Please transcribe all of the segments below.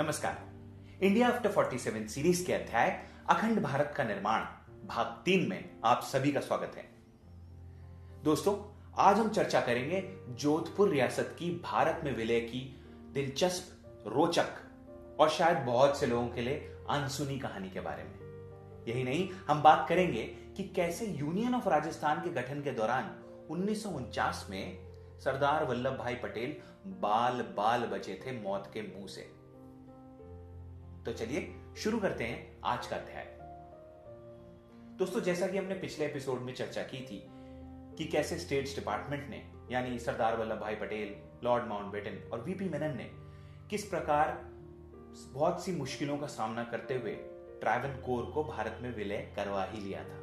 नमस्कार। India after 47 series के अध्याय, अखंड भारत का निर्माण, भाग तीन में आप सभी का स्वागत है। दोस्तों, आज हम चर्चा करेंगे जोधपुर रियासत की, भारत में विलय की दिलचस्प रोचक और शायद बहुत से लोगों के लिए अनसुनी कहानी के बारे में। यही नहीं, हम बात करेंगे कि कैसे यूनियन ऑफ़ राजस्थान के गठन के दौरान उन्नीस सौ उनचास में सरदार वल्लभ भाई पटेल बाल बाल बचे थे मौत के मुँह से। तो चलिए शुरू करते हैं आज का अध्याय। दोस्तों, जैसा कि हमने पिछले एपिसोड में चर्चा की थी कि कैसे स्टेट्स डिपार्टमेंट ने, यानी सरदार वल्लभ भाई पटेल, लॉर्ड माउंटबेटन और वीपी मेनन ने, किस प्रकार बहुत सी मुश्किलों का सामना करते हुए ट्राइवन कोर को भारत में विलय करवा ही लिया था।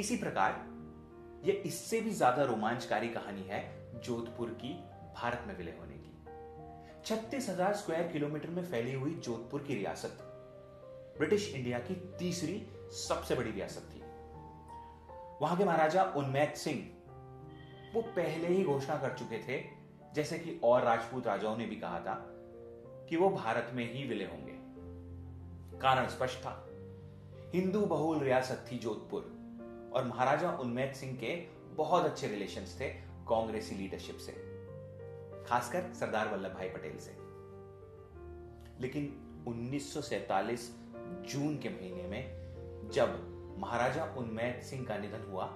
इसी प्रकार, यह इससे भी ज़्यादा रोमांचकारी कहानी है जोधपुर की भारत में विलय होने छत्तीस हज़ार स्क्वायर किलोमीटर में फैली हुई जोधपुर की रियासत। ब्रिटिश इंडिया की तीसरी सबसे बड़ी रियासत थी। वहाँ के महाराजा उन्मैत सिंह, वो पहले ही घोषणा कर चुके थे, जैसे कि और राजपूत राजाओं ने भी कहा था, कि वो भारत में ही विलय होंगे। कारण स्पष्ट था। हिंदू बहुल रियासत थी जोधपुर, और महाराजा उन्मैत सिंह के बहुत अच्छे रिलेशंस थे कांग्रेसी लीडरशिप से। खासकर सरदार वल्लभ भाई पटेल से। लेकिन 1947 जून के महीने में जब महाराजा उन्मैत सिंह का निधन हुआ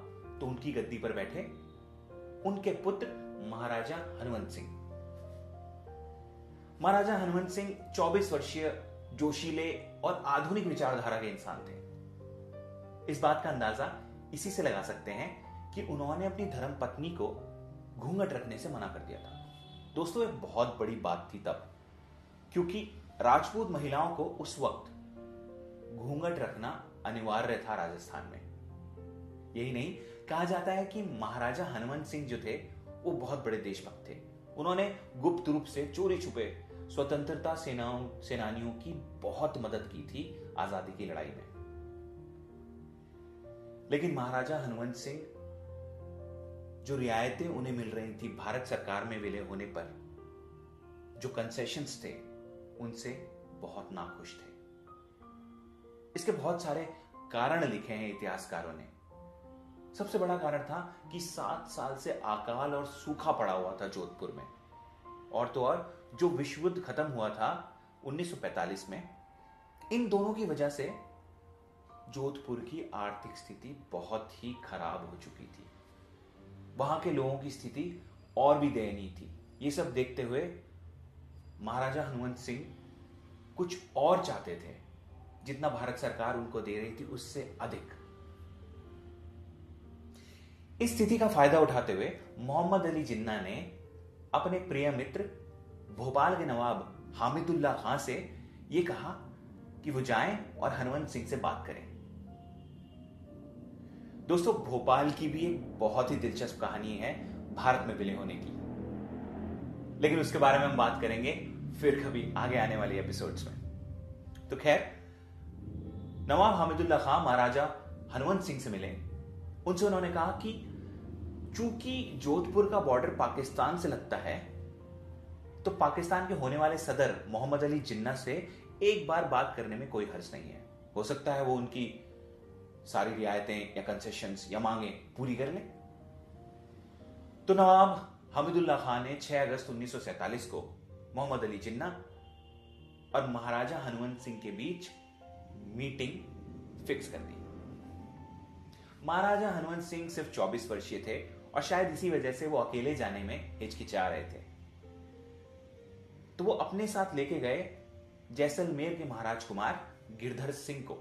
तो उनकी गद्दी पर बैठे उनके पुत्र महाराजा हनुमंत सिंह। महाराजा हनुमंत सिंह 24 वर्षीय जोशीले और आधुनिक विचारधारा के इंसान थे। इस बात का अंदाज़ा इसी से लगा सकते हैं कि उन्होंने अपनी धर्म पत्नी को घूंघट रखने से मना कर दिया था। दोस्तों, एक बहुत बड़ी बात थी तब, क्योंकि राजपूत महिलाओं को उस वक्त घूंघट रखना अनिवार्य था राजस्थान में। यही नहीं, कहा जाता है कि महाराजा हनुमंत सिंह जो थे, वो बहुत बड़े देशभक्त थे। उन्होंने गुप्त रूप से चोरी छुपे स्वतंत्रता सेनाओं, सेनानियों की बहुत मदद की थी आज़ादी की लड़ाई में। लेकिन महाराजा हनुमंत सिंह जो रियायतें उन्हें मिल रही थी भारत सरकार में विलय होने पर, जो कंसेशंस थे, उनसे बहुत नाखुश थे। इसके बहुत सारे कारण लिखे हैं इतिहासकारों ने। सबसे बड़ा कारण था कि सात साल से अकाल और सूखा पड़ा हुआ था जोधपुर में। और तो और, जो विश्व युद्ध खत्म हुआ था 1945 में, इन दोनों की वजह से जोधपुर की आर्थिक स्थिति बहुत ही खराब हो चुकी थी। वहाँ के लोगों की स्थिति और भी दयनीय थी। ये सब देखते हुए महाराजा हनुमंत सिंह कुछ और चाहते थे, जितना भारत सरकार उनको दे रही थी, उससे अधिक। इस स्थिति का फ़ायदा उठाते हुए मोहम्मद अली जिन्ना ने अपने प्रिय मित्र भोपाल के नवाब हामिदुल्ला खां से यह कहा कि वो जाएँ और हनुमंत सिंह से बात करें। दोस्तों, भोपाल की भी एक बहुत ही दिलचस्प कहानी है भारत में विलय होने की। लेकिन उसके बारे में हम बात करेंगे फिर कभी आगे आने वाले एपिसोड्स में। तो खैर, नवाब हामिदुल्ला खां, महाराजा हनुमंत सिंह से मिले। उनसे उन्होंने कहा कि चूँकि जोधपुर का बॉर्डर पाकिस्तान से लगता है तो पाकिस्तान के होने वाले सदर मोहम्मद अली जिन्ना से एक बार बात करने में कोई हर्ज नहीं है। हो सकता है वो उनकी सारी रियायतें या कंसेशन या मांगे पूरी कर ले। तो नवाब हमीदुल्ला खान ने 6 अगस्त 1947 को मोहम्मद अली जिन्ना और महाराजा हनुमंत सिंह के बीच मीटिंग फिक्स कर दी। महाराजा हनुमंत सिंह सिर्फ़ 24 वर्षीय थे और शायद इसी वजह से वो अकेले जाने में हिचकिचा रहे थे। तो वो अपने साथ लेके गए जैसलमेर के महाराज कुमार गिरधर सिंह को।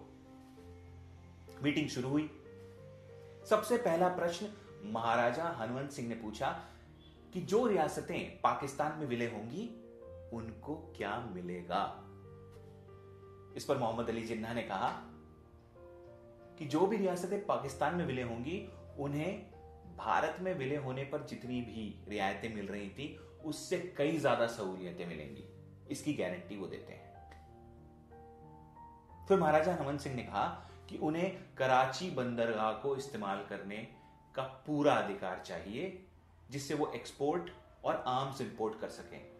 मीटिंग शुरू हुई। सबसे पहला प्रश्न महाराजा हनुमंत सिंह ने पूछा कि जो रियासतें पाकिस्तान में विलय होंगी, उनको क्या मिलेगा? इस पर मोहम्मद अली जिन्ना ने कहा कि जो भी रियासतें पाकिस्तान में विलय होंगी, उन्हें भारत में विलय होने पर जितनी भी रियायतें मिल रही थी, उससे कई ज़्यादा सहूलियतें मिलेंगी। इसकी गारंटी वो देते हैं। फिर महाराजा हनुमंत सिंह ने कहा कि उन्हें कराची बंदरगाह को इस्तेमाल करने का पूरा अधिकार चाहिए, जिससे वो एक्सपोर्ट और आर्म्स इंपोर्ट कर सकें।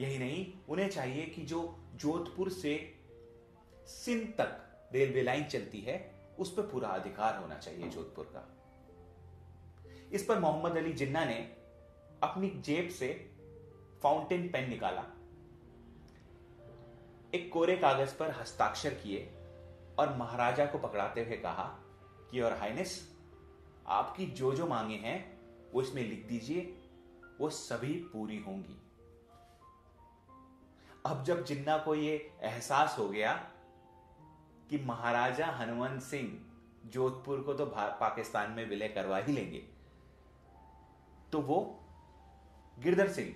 यही नहीं, उन्हें चाहिए कि जो जोधपुर से सिंध तक रेलवे लाइन चलती है, उस पर पूरा अधिकार होना चाहिए जोधपुर का। इस पर मोहम्मद अली जिन्ना ने अपनी जेब से फाउंटेन पेन निकाला। एक कोरे कागज़ पर हस्ताक्षर किए। और महाराजा को पकड़ाते हुए कहा कि, और हाइनेस, आपकी जो जो मांगे हैं, वो इसमें लिख दीजिए, वो सभी पूरी होंगी। अब जब जिन्ना को ये एहसास हो गया कि महाराजा हनुमंत सिंह जोधपुर को तो पाकिस्तान में विलय करवा ही लेंगे तो वो गिरधर सिंह,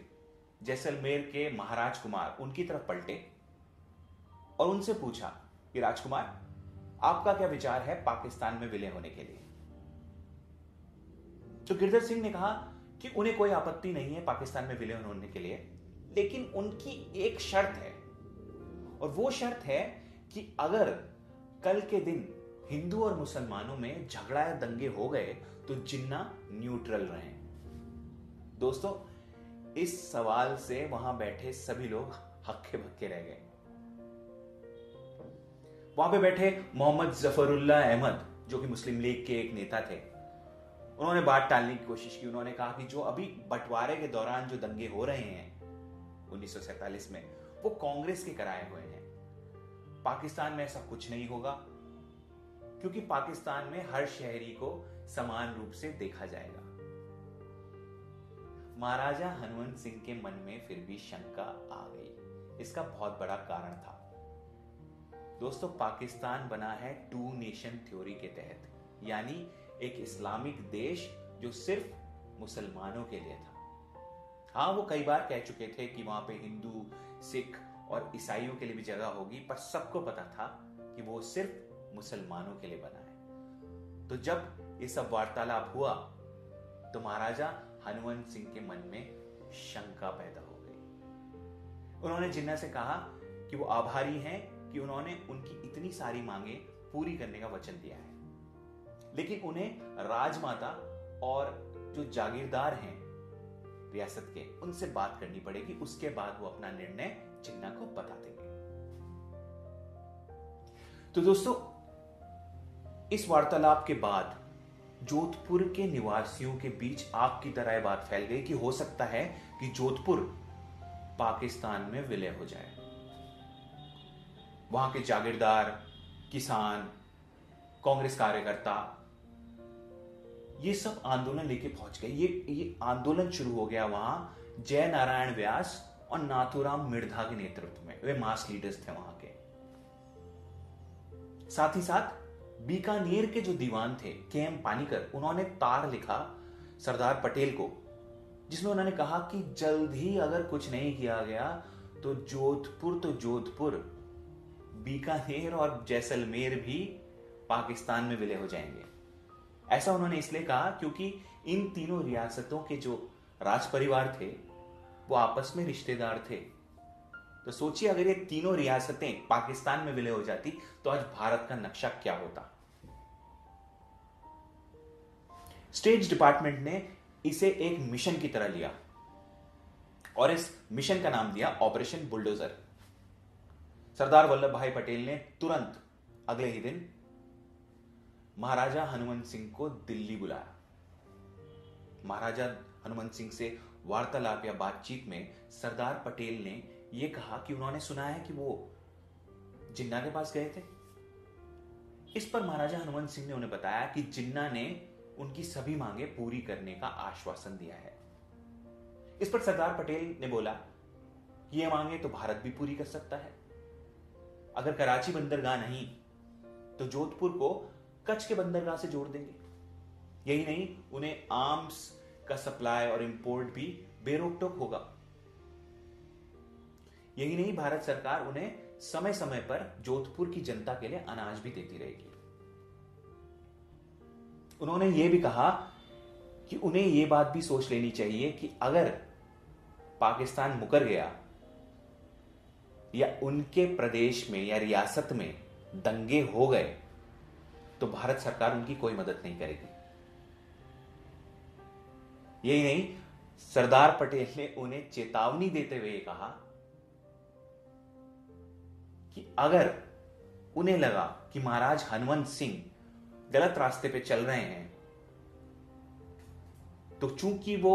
जैसलमेर के महाराज कुमार उनकी तरफ़ पलटे और उनसे पूछा कि, राजकुमार आपका क्या विचार है पाकिस्तान में विलय होने के लिए? तो गिरधर सिंह ने कहा कि उन्हें कोई आपत्ति नहीं है पाकिस्तान में विलय होने के लिए, लेकिन उनकी एक शर्त है। और वो शर्त है कि अगर कल के दिन हिंदू और मुसलमानों में झगड़ा या दंगे हो गए तो जिन्ना न्यूट्रल रहे। दोस्तों, इस सवाल से वहाँ बैठे सभी लोग हक्के भक्के रह गए। वहाँ पे बैठे मोहम्मद जफरुल्ला अहमद, जो कि मुस्लिम लीग के एक नेता थे। उन्होंने बात टालने की कोशिश की। उन्होंने कहा कि जो अभी बंटवारे के दौरान जो दंगे हो रहे हैं, उन्नीस में, वो कांग्रेस के कराए हुए हैं। पाकिस्तान में ऐसा कुछ नहीं होगा, क्योंकि पाकिस्तान में हर शहरी को समान रूप से देखा जाएगा। महाराजा हनुमंत सिंह के मन में फिर भी शंका आ गई। इसका बहुत बड़ा कारण था। दोस्तों, पाकिस्तान बना है टू नेशन थ्योरी के तहत, यानी एक इस्लामिक देश जो सिर्फ़ मुसलमानों के लिए था। हाँ वो कई बार कह चुके थे कि वहाँ पे हिंदू, सिख और ईसाइयों के लिए भी जगह होगी, पर सबको पता था कि वो सिर्फ़ मुसलमानों के लिए बना है। तो जब ये सब वार्तालाप हुआ तो महाराजा हनुमंत सिंह के मन में शंका पैदा हो गई। उन्होंने जिन्ना से कहा कि वो आभारी हैं कि उन्होंने उनकी इतनी सारी मांगे पूरी करने का वचन दिया है। लेकिन उन्हें राजमाता और जो जागीरदार हैं रियासत के, उनसे बात करनी पड़ेगी। उसके बाद वो अपना निर्णय जिन्ना को बता देंगे। तो दोस्तों, इस वार्तालाप के बाद जोधपुर के निवासियों के बीच आग की तरह बात फैल गई कि हो सकता है कि जोधपुर पाकिस्तान में विलय हो जाए। वहाँ के जागीरदार, किसान, कांग्रेस कार्यकर्ता, ये सब आंदोलन लेके पहुँच गए। ये ये आंदोलन शुरू हो गया वहाँ जय नारायण व्यास और नाथुराम मिर्धा के नेतृत्व में। वे मास लीडर्स थे वहाँ के। साथ ही साथ बीकानेर के जो दीवान थे, के एम पानीकर, उन्होंने तार लिखा सरदार पटेल को, जिसमें उन्होंने कहा कि जल्द ही अगर कुछ नहीं किया गया तो जोधपुर तो जोधपुर। बीकानेर और जैसलमेर भी पाकिस्तान में विलय हो जाएँगे। ऐसा उन्होंने इसलिए कहा क्योंकि इन तीनों रियासतों के जो राज परिवार थे, वो आपस में रिश्तेदार थे। तो सोचिए, अगर ये तीनों रियासतें पाकिस्तान में विलय हो जाती तो आज भारत का नक्शा क्या होता? स्टेट डिपार्टमेंट ने इसे एक मिशन की तरह लिया और इस मिशन का नाम दिया ऑपरेशन बुलडोजर। सरदार वल्लभ भाई पटेल ने तुरंत अगले ही दिन महाराजा हनुमंत सिंह को दिल्ली बुलाया। महाराजा हनुमंत सिंह से वार्तालाप या बातचीत में सरदार पटेल ने यह कहा कि उन्होंने सुना है कि वो जिन्ना के पास गए थे। इस पर महाराजा हनुमंत सिंह ने उन्हें बताया कि जिन्ना ने उनकी सभी मांगे पूरी करने का आश्वासन दिया है। इस पर सरदार पटेल ने बोला, ये मांगे तो भारत भी पूरी कर सकता है। अगर कराची बंदरगाह नहीं तो जोधपुर को कच्छ के बंदरगाह से जोड़ देंगे। यही नहीं, उन्हें आर्म्स का सप्लाई और इंपोर्ट भी बेरोक टोक होगा। यही नहीं, भारत सरकार उन्हें समय समय पर जोधपुर की जनता के लिए अनाज भी देती रहेगी। उन्होंने यह भी कहा कि उन्हें यह बात भी सोच लेनी चाहिए कि अगर पाकिस्तान मुकर गया या उनके प्रदेश में या रियासत में दंगे हो गए तो भारत सरकार उनकी कोई मदद नहीं करेगी। यही नहीं, सरदार पटेल ने उन्हें चेतावनी देते हुए कहा कि अगर उन्हें लगा कि महाराज हनुमंत सिंह गलत रास्ते पे चल रहे हैं तो चूँकि वो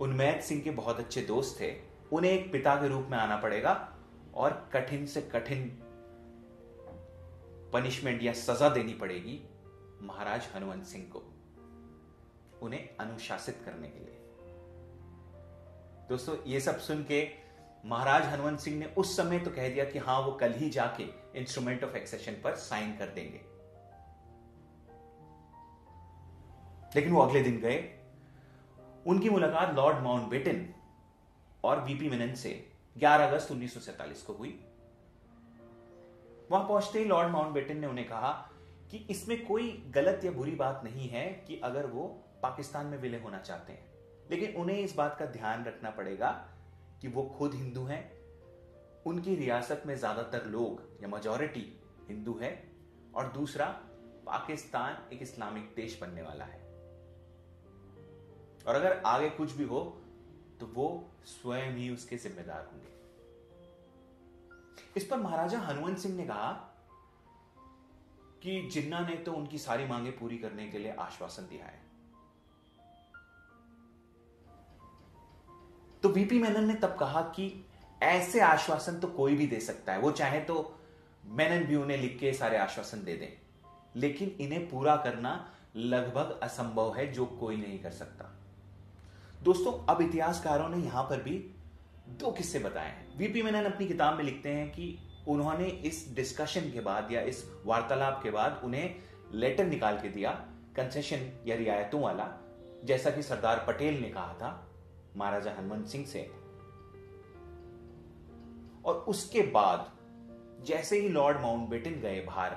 उन्मैद सिंह के बहुत अच्छे दोस्त थे, उन्हें एक पिता के रूप में आना पड़ेगा और कठिन से कठिन पनिशमेंट या सजा देनी पड़ेगी महाराज हनुमंत सिंह को उन्हें अनुशासित करने के लिए। दोस्तों, ये सब सुन के महाराज हनुमंत सिंह ने उस समय तो कह दिया कि हाँ, वो कल ही जाके इंस्ट्रूमेंट ऑफ़ एक्सेशन पर साइन कर देंगे। लेकिन वो अगले दिन गए। उनकी मुलाकात लॉर्ड माउंटबेटन और वीपी मेनन से 11 अगस्त 1947 को हुई। वहाँ पहुँचते ही लॉर्ड माउंटबेटन ने उन्हें कहा कि इसमें कोई गलत या बुरी बात नहीं है कि अगर वो पाकिस्तान में विलय होना चाहते हैं। लेकिन उन्हें इस बात का ध्यान रखना पड़ेगा कि वो खुद हिंदू हैं। उनकी रियासत में ज़्यादातर लोग या मेजोरिटी हिंदू है और दूसरा, पाकिस्तान एक इस्लामिक देश बनने वाला है। और अगर आगे कुछ भी हो तो वो स्वयं ही उसके जिम्मेदार होंगे। इस पर महाराजा हनुमंत सिंह ने कहा कि जिन्ना ने तो उनकी सारी मांगे पूरी करने के लिए आश्वासन दिया है। तो वीपी मेनन ने तब कहा कि ऐसे आश्वासन तो कोई भी दे सकता है। वो चाहे तो मेनन भी उन्हें लिख के सारे आश्वासन दे दें। लेकिन इन्हें पूरा करना लगभग असंभव है, जो कोई नहीं कर सकता। दोस्तों, अब इतिहासकारों ने यहाँ पर भी दो किस्से बताए हैं। वीपी मेनन अपनी किताब में लिखते हैं कि उन्होंने इस डिस्कशन के बाद या इस वार्तालाप के बाद उन्हें लेटर निकाल के दिया कंसेशन या रियायतों वाला, जैसा कि सरदार पटेल ने कहा था, महाराजा हनुमंत सिंह से। और उसके बाद, जैसे ही लॉर्ड माउंटबेटन गए बाहर,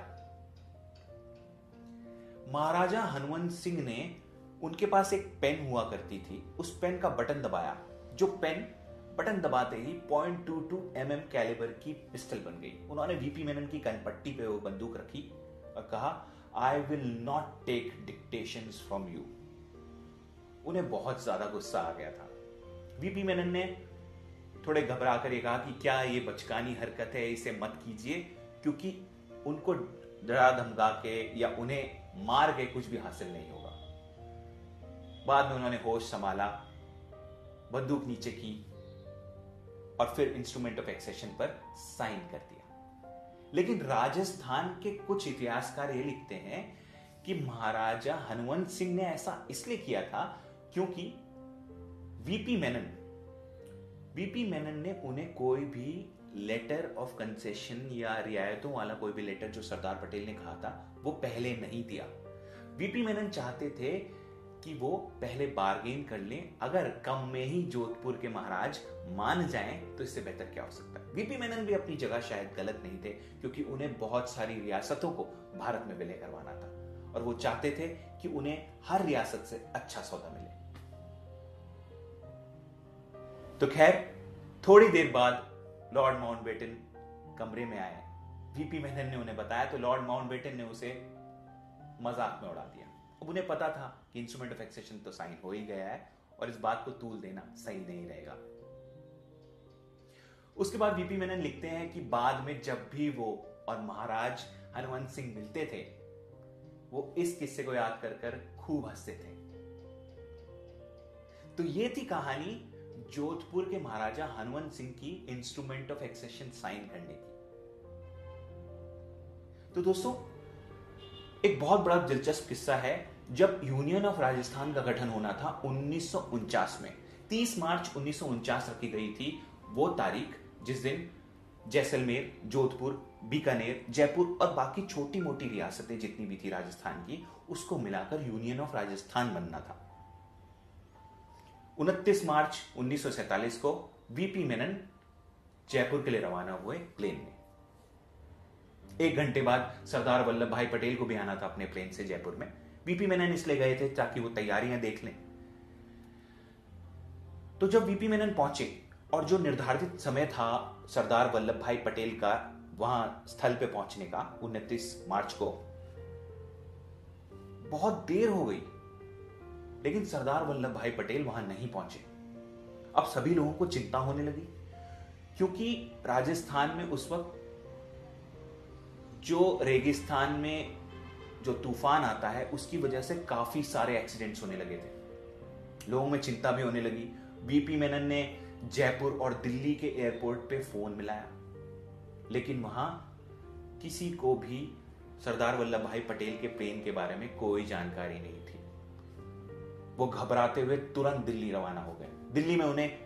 महाराजा हनुमंत सिंह ने उनके पास एक पेन हुआ करती थी। उस पेन का बटन दबाया। जो पेन, बटन दबाते ही point two two M M calibre की पिस्टल बन गई। उन्होंने वीपी मेनन की कनपट्टी पे वो बंदूक रखी और कहा I will not take dictation from you उन्हें बहुत ज़्यादा गुस्सा आ गया था। वीपी मेनन ने थोड़े घबरा कर ये कहा कि क्या ये बचकानी हरकत है, इसे मत कीजिए, क्योंकि उनको डरा धमका के या उन्हें मार के कुछ भी हासिल नहीं होगा। बाद में उन्होंने होश संभाला, बंदूक नीचे की और फिर इंस्ट्रूमेंट ऑफ़ एक्सेशन पर साइन कर दिया। लेकिन राजस्थान के कुछ इतिहासकार ये लिखते हैं कि महाराजा हनुमंत सिंह ने ऐसा इसलिए किया था क्योंकि वीपी मेनन वीपी मेनन ने उन्हें कोई भी लेटर ऑफ़ कंसेशन या रियायतों वाला कोई भी लेटर जो सरदार पटेल ने कहा था, वो पहले नहीं दिया। वीपी मेनन चाहते थे कि वो पहले बार्गेन कर लें। अगर कम में ही जोधपुर के महाराज मान जाएँ तो इससे बेहतर क्या हो सकता है? वीपी मेनन भी अपनी जगह शायद गलत नहीं थे, क्योंकि उन्हें बहुत सारी रियासतों को भारत में विलय करवाना था। और वो चाहते थे कि उन्हें हर रियासत से अच्छा सौदा मिले। तो खैर, थोड़ी देर बाद लॉर्ड माउंटबेटन कमरे में आए। वीपी मेनन ने उन्हें बताया तो लॉर्ड माउंटबेटन ने उसे मज़ाक में उड़ा दिया। अब उन्हें पता था कि इंस्ट्रूमेंट ऑफ़ एक्सेशन तो साइन हो ही गया है और इस बात को तूल देना सही नहीं रहेगा। उसके बाद वीपी मेनन लिखते हैं कि बाद में जब भी वो और महाराज हनुवंत सिंह मिलते थे, वो इस किस्से को याद कर कर खूब हँसते थे। तो ये थी कहानी जोधपुर के महाराजा हनुवंत सिंह की इंस्ट्रूमेंट ऑफ़ एक्सेशन साइन करने की। तो दोस्तों, एक बहुत बड़ा दिलचस्प किस्सा है जब यूनियन ऑफ़ राजस्थान का गठन होना था उन्नीस सौ उनचास में 30 मार्च उन्नीस सौ उनचास रखी गई थी वो तारीख, जिस दिन जैसलमेर, जोधपुर, बीकानेर, जयपुर और बाकी छोटी मोटी रियासतें जितनी भी थी राजस्थान की, उसको मिलाकर यूनियन ऑफ़ राजस्थान बनना था। 29 मार्च 1947 को वीपी मेनन जयपुर के लिए रवाना हुए प्लेन में। एक घंटे बाद सरदार वल्लभ भाई पटेल को भी आना था अपने प्लेन से जयपुर में। वीपी मेनन इसलिए गए थे ताकि वो तैयारियाँ देख लें। तो जब वीपी मेनन पहुँचे और जो निर्धारित समय था सरदार वल्लभ भाई पटेल का वहाँ स्थल पे पहुँचने का, उनतीस मार्च को, बहुत देर हो गई। लेकिन सरदार वल्लभ भाई पटेल वहाँ नहीं पहुँचे। अब सभी लोगों को चिंता होने लगी, क्योंकि राजस्थान में उस वक्त जो रेगिस्तान में जो तूफ़ान आता है, उसकी वजह से काफ़ी सारे एक्सीडेंट्स होने लगे थे। लोगों में चिंता भी होने लगी। वीपी मेनन ने जयपुर और दिल्ली के एयरपोर्ट पे फ़ोन मिलाया। लेकिन वहाँ किसी को भी सरदार वल्लभ भाई पटेल के प्लेन के बारे में कोई जानकारी नहीं थी। वो घबराते हुए तुरंत दिल्ली रवाना हो गए। दिल्ली में उन्हें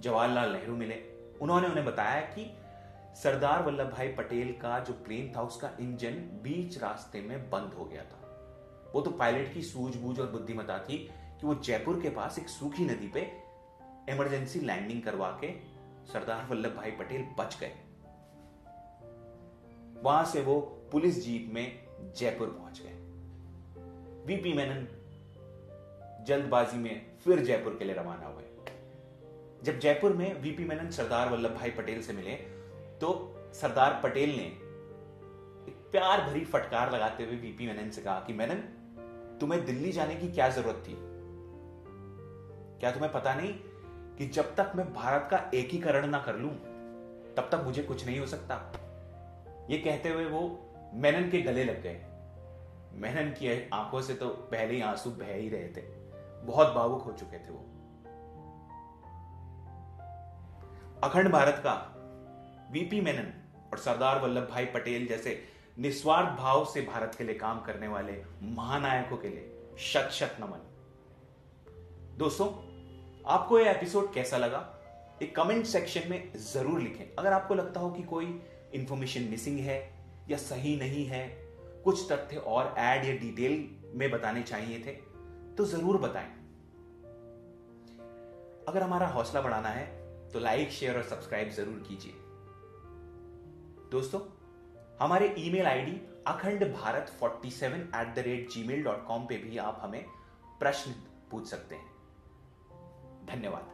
जवाहरलाल नेहरू मिले। उन्होंने उन्हें बताया कि सरदार वल्लभ भाई पटेल का जो प्लेन था, उसका इंजन बीच रास्ते में बंद हो गया था। वो तो पायलट की सूझबूझ और बुद्धिमता थी कि वो जयपुर के पास एक सूखी नदी पे इमरजेंसी लैंडिंग करवा के सरदार वल्लभ भाई पटेल बच गए। वहाँ से वो पुलिस जीप में जयपुर पहुँच गए। वीपी मेनन जल्दबाजी में फिर जयपुर के लिए रवाना हुए। जब जयपुर में वीपी मेनन सरदार वल्लभ भाई पटेल से मिले तो सरदार पटेल ने एक प्यार भरी फटकार लगाते हुए वीपी मेनन से कहा कि मेनन तुम्हें दिल्ली जाने की क्या ज़रूरत थी? क्या तुम्हें पता नहीं कि जब तक मैं भारत का एकीकरण ना कर लूँ, तब तक मुझे कुछ नहीं हो सकता? ये कहते हुए वो मेनन के गले लग गए। मेनन की आँखों से तो पहले ही आँसू बह ही रहे थे। बहुत भावुक हो चुके थे वो। अखंड भारत का वीपी मेनन और सरदार वल्लभ भाई पटेल जैसे निस्वार्थ भाव से भारत के लिए काम करने वाले महानायकों के लिए शत शत नमन। दोस्तों, आपको यह एपिसोड कैसा लगा? एक कमेंट सेक्शन में ज़रूर लिखें। अगर आपको लगता हो कि कोई इंफॉर्मेशन मिसिंग है या सही नहीं है, कुछ तथ्य और ऐड या डिटेल में बताने चाहिए थे तो ज़रूर बताएँ। अगर हमारा हौसला बढ़ाना है तो लाइक शेयर और सब्सक्राइब ज़रूर कीजिए। दोस्तों, हमारे email ID Akhand Bharat 47 seven at the rate Gmail dot com पर भी आप हमें प्रश्न पूछ सकते हैं। धन्यवाद।